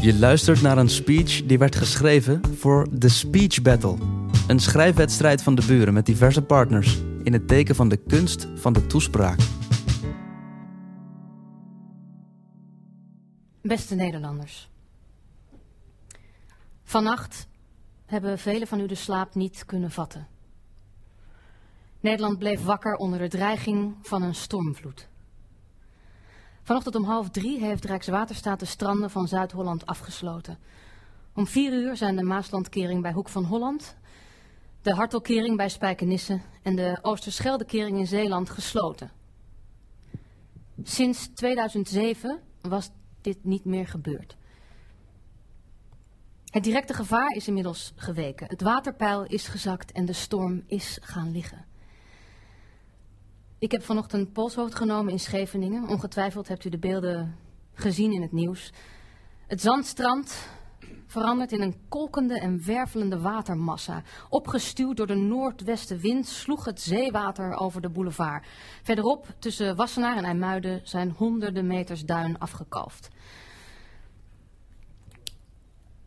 Je luistert naar een speech die werd geschreven voor The Speech Battle. Een schrijfwedstrijd van de buren met diverse partners in het teken van de kunst van de toespraak. Beste Nederlanders. Vannacht hebben velen van u de slaap niet kunnen vatten. Nederland bleef wakker onder de dreiging van een stormvloed. Vanochtend om half drie heeft Rijkswaterstaat de stranden van Zuid-Holland afgesloten. Om vier uur zijn de Maaslandkering bij Hoek van Holland, de Hartelkering bij Spijkenisse en de Oosterscheldekering in Zeeland gesloten. Sinds 2007 was dit niet meer gebeurd. Het directe gevaar is inmiddels geweken. Het waterpeil is gezakt en de storm is gaan liggen. Ik heb vanochtend polshoogte genomen in Scheveningen. Ongetwijfeld hebt u de beelden gezien in het nieuws. Het zandstrand verandert in een kolkende en wervelende watermassa. Opgestuwd door de noordwestenwind sloeg het zeewater over de boulevard. Verderop, tussen Wassenaar en IJmuiden, zijn honderden meters duin afgekalfd.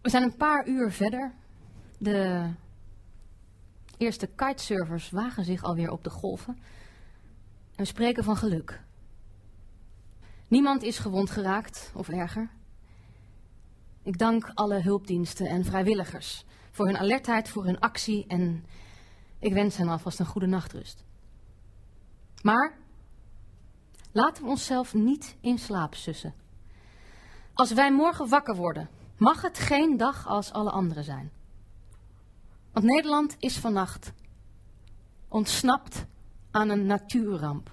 We zijn een paar uur verder. De eerste kitesurfers wagen zich alweer op de golven. We spreken van geluk. Niemand is gewond geraakt, of erger. Ik dank alle hulpdiensten en vrijwilligers voor hun alertheid, voor hun actie en ik wens hen alvast een goede nachtrust. Maar laten we onszelf niet in slaap sussen. Als wij morgen wakker worden, mag het geen dag als alle anderen zijn. Want Nederland is vannacht ontsnapt aan een natuurramp.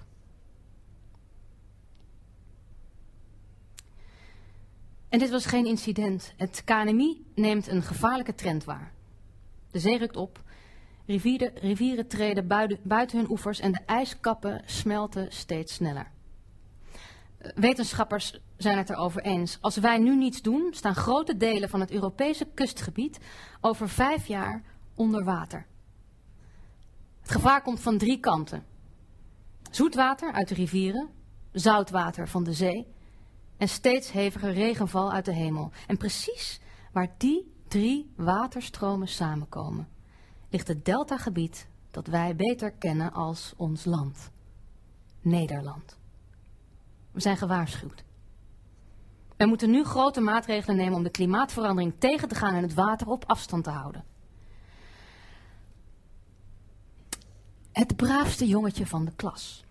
En dit was geen incident. Het KNMI neemt een gevaarlijke trend waar. De zee rukt op, rivieren, rivieren treden buiten, buiten hun oevers en de ijskappen smelten steeds sneller. Wetenschappers zijn het erover eens. Als wij nu niets doen, staan grote delen van het Europese kustgebied over vijf jaar onder water. Het gevaar komt van drie kanten. Zoetwater uit de rivieren, zoutwater van de zee en steeds heviger regenval uit de hemel. En precies waar die drie waterstromen samenkomen, ligt het deltagebied dat wij beter kennen als ons land. Nederland. We zijn gewaarschuwd. Wij moeten nu grote maatregelen nemen om de klimaatverandering tegen te gaan en het water op afstand te houden. Het braafste jongetje van de klas.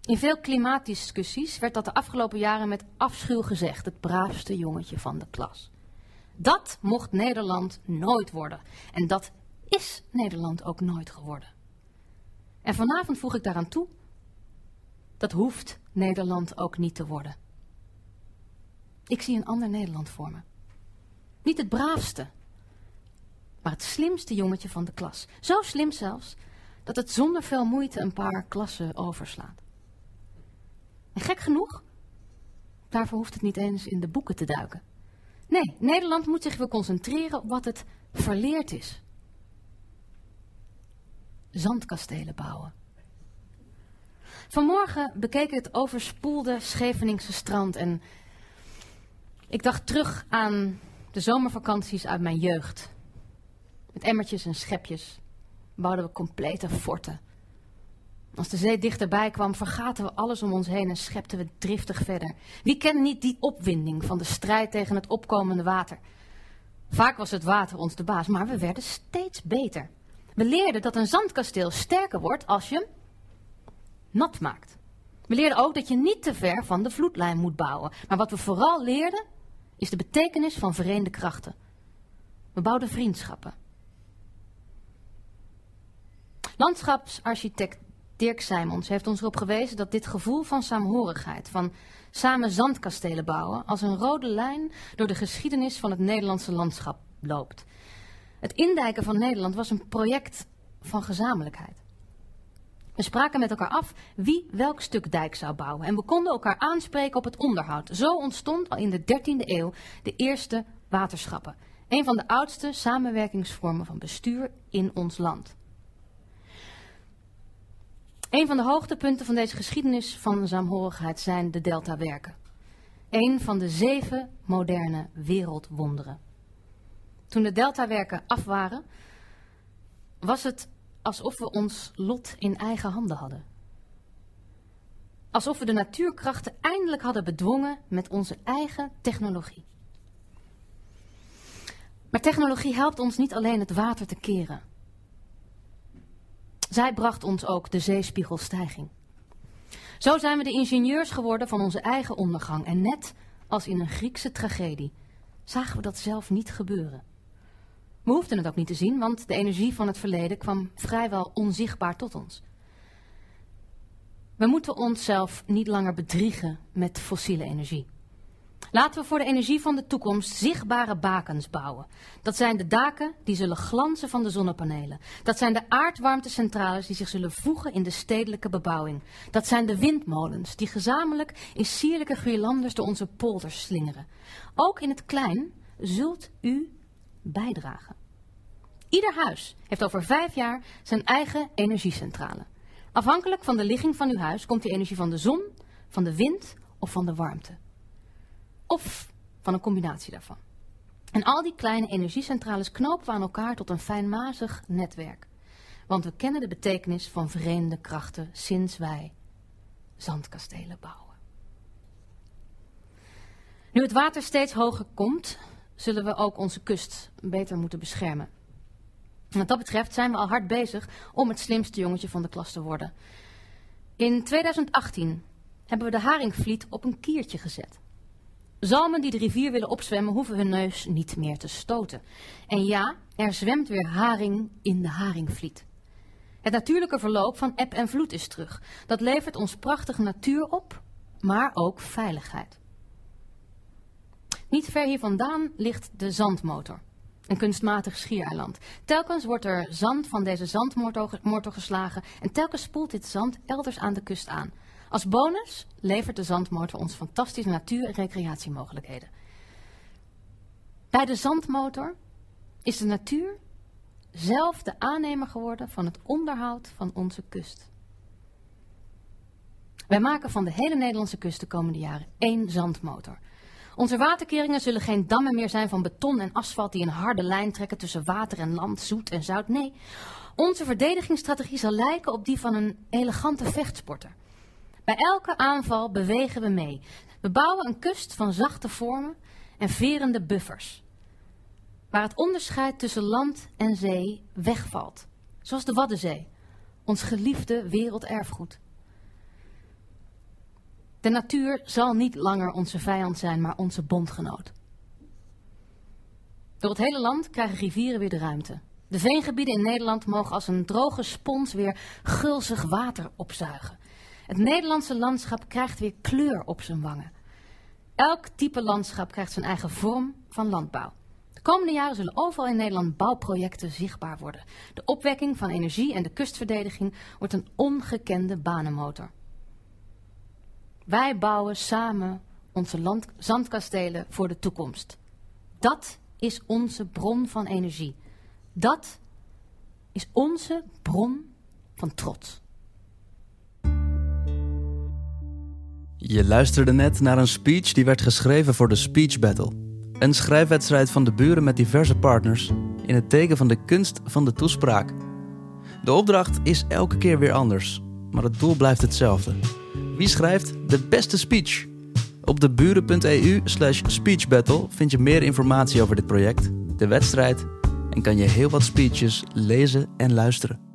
In veel klimaatdiscussies werd dat de afgelopen jaren met afschuw gezegd, het braafste jongetje van de klas. Dat mocht Nederland nooit worden. En dat is Nederland ook nooit geworden. En vanavond voeg ik daaraan toe, dat hoeft Nederland ook niet te worden. Ik zie een ander Nederland voor me. Niet het braafste, maar het slimste jongetje van de klas. Zo slim zelfs dat het zonder veel moeite een paar klassen overslaat. En gek genoeg, daarvoor hoeft het niet eens in de boeken te duiken. Nee, Nederland moet zich weer concentreren op wat het verleerd is. Zandkastelen bouwen. Vanmorgen bekeek ik het overspoelde Scheveningse strand en ik dacht terug aan de zomervakanties uit mijn jeugd. Met emmertjes en schepjes bouwden we complete forten. Als de zee dichterbij kwam, vergaten we alles om ons heen en schepten we driftig verder. Wie kent niet die opwinding van de strijd tegen het opkomende water? Vaak was het water ons de baas, maar we werden steeds beter. We leerden dat een zandkasteel sterker wordt als je hem nat maakt. We leerden ook dat je niet te ver van de vloedlijn moet bouwen. Maar wat we vooral leerden, is de betekenis van vereende krachten. We bouwden vriendschappen. Landschapsarchitect Dirk Simons heeft ons erop gewezen dat dit gevoel van saamhorigheid, van samen zandkastelen bouwen, als een rode lijn door de geschiedenis van het Nederlandse landschap loopt. Het indijken van Nederland was een project van gezamenlijkheid. We spraken met elkaar af wie welk stuk dijk zou bouwen en we konden elkaar aanspreken op het onderhoud. Zo ontstond al in de 13e eeuw de eerste waterschappen, een van de oudste samenwerkingsvormen van bestuur in ons land. Een van de hoogtepunten van deze geschiedenis van saamhorigheid zijn de deltawerken. een van de zeven moderne wereldwonderen. Toen de deltawerken af waren, was het alsof we ons lot in eigen handen hadden. Alsof we de natuurkrachten eindelijk hadden bedwongen met onze eigen technologie. Maar technologie helpt ons niet alleen het water te keren. Zij bracht ons ook de zeespiegelstijging. Zo zijn we de ingenieurs geworden van onze eigen ondergang. En net als in een Griekse tragedie zagen we dat zelf niet gebeuren. We hoefden het ook niet te zien, want de energie van het verleden kwam vrijwel onzichtbaar tot ons. We moeten onszelf niet langer bedriegen met fossiele energie. Laten we voor de energie van de toekomst zichtbare bakens bouwen. Dat zijn de daken die zullen glanzen van de zonnepanelen. Dat zijn de aardwarmtecentrales die zich zullen voegen in de stedelijke bebouwing. Dat zijn de windmolens die gezamenlijk in sierlijke guirlandes door onze polders slingeren. Ook in het klein zult u bijdragen. Ieder huis heeft over vijf jaar zijn eigen energiecentrale. Afhankelijk van de ligging van uw huis komt die energie van de zon, van de wind of van de warmte. Of van een combinatie daarvan. En al die kleine energiecentrales knopen we aan elkaar tot een fijnmazig netwerk. Want we kennen de betekenis van verenigde krachten sinds wij zandkastelen bouwen. Nu het water steeds hoger komt, zullen we ook onze kust beter moeten beschermen. Wat dat betreft zijn we al hard bezig om het slimste jongetje van de klas te worden. In 2018 hebben we de haringvliet op een kiertje gezet. Zalmen die de rivier willen opzwemmen, hoeven hun neus niet meer te stoten. En ja, er zwemt weer haring in de haringvliet. Het natuurlijke verloop van eb en vloed is terug. Dat levert ons prachtige natuur op, maar ook veiligheid. Niet ver hier vandaan ligt de zandmotor. Een kunstmatig schiereiland. Telkens wordt er zand van deze zandmotor geslagen en telkens spoelt dit zand elders aan de kust aan. Als bonus levert de zandmotor ons fantastische natuur- en recreatiemogelijkheden. Bij de zandmotor is de natuur zelf de aannemer geworden van het onderhoud van onze kust. Wij maken van de hele Nederlandse kust de komende jaren één zandmotor. Onze waterkeringen zullen geen dammen meer zijn van beton en asfalt die een harde lijn trekken tussen water en land, zoet en zout. Nee, onze verdedigingsstrategie zal lijken op die van een elegante vechtsporter. Bij elke aanval bewegen we mee. We bouwen een kust van zachte vormen en verende buffers. Waar het onderscheid tussen land en zee wegvalt. Zoals de Waddenzee, ons geliefde werelderfgoed. De natuur zal niet langer onze vijand zijn, maar onze bondgenoot. Door het hele land krijgen rivieren weer de ruimte. De veengebieden in Nederland mogen als een droge spons weer gulzig water opzuigen. Het Nederlandse landschap krijgt weer kleur op zijn wangen. Elk type landschap krijgt zijn eigen vorm van landbouw. De komende jaren zullen overal in Nederland bouwprojecten zichtbaar worden. De opwekking van energie en de kustverdediging wordt een ongekende banenmotor. Wij bouwen samen onze land, zandkastelen voor de toekomst. Dat is onze bron van energie. Dat is onze bron van trots. Je luisterde net naar een speech die werd geschreven voor de Speech Battle. Een schrijfwedstrijd van de buren met diverse partners in het teken van de kunst van de toespraak. De opdracht is elke keer weer anders, maar het doel blijft hetzelfde. Wie schrijft de beste speech? Op de buren.eu slash speechbattle vind je meer informatie over dit project, de wedstrijd en kan je heel wat speeches lezen en luisteren.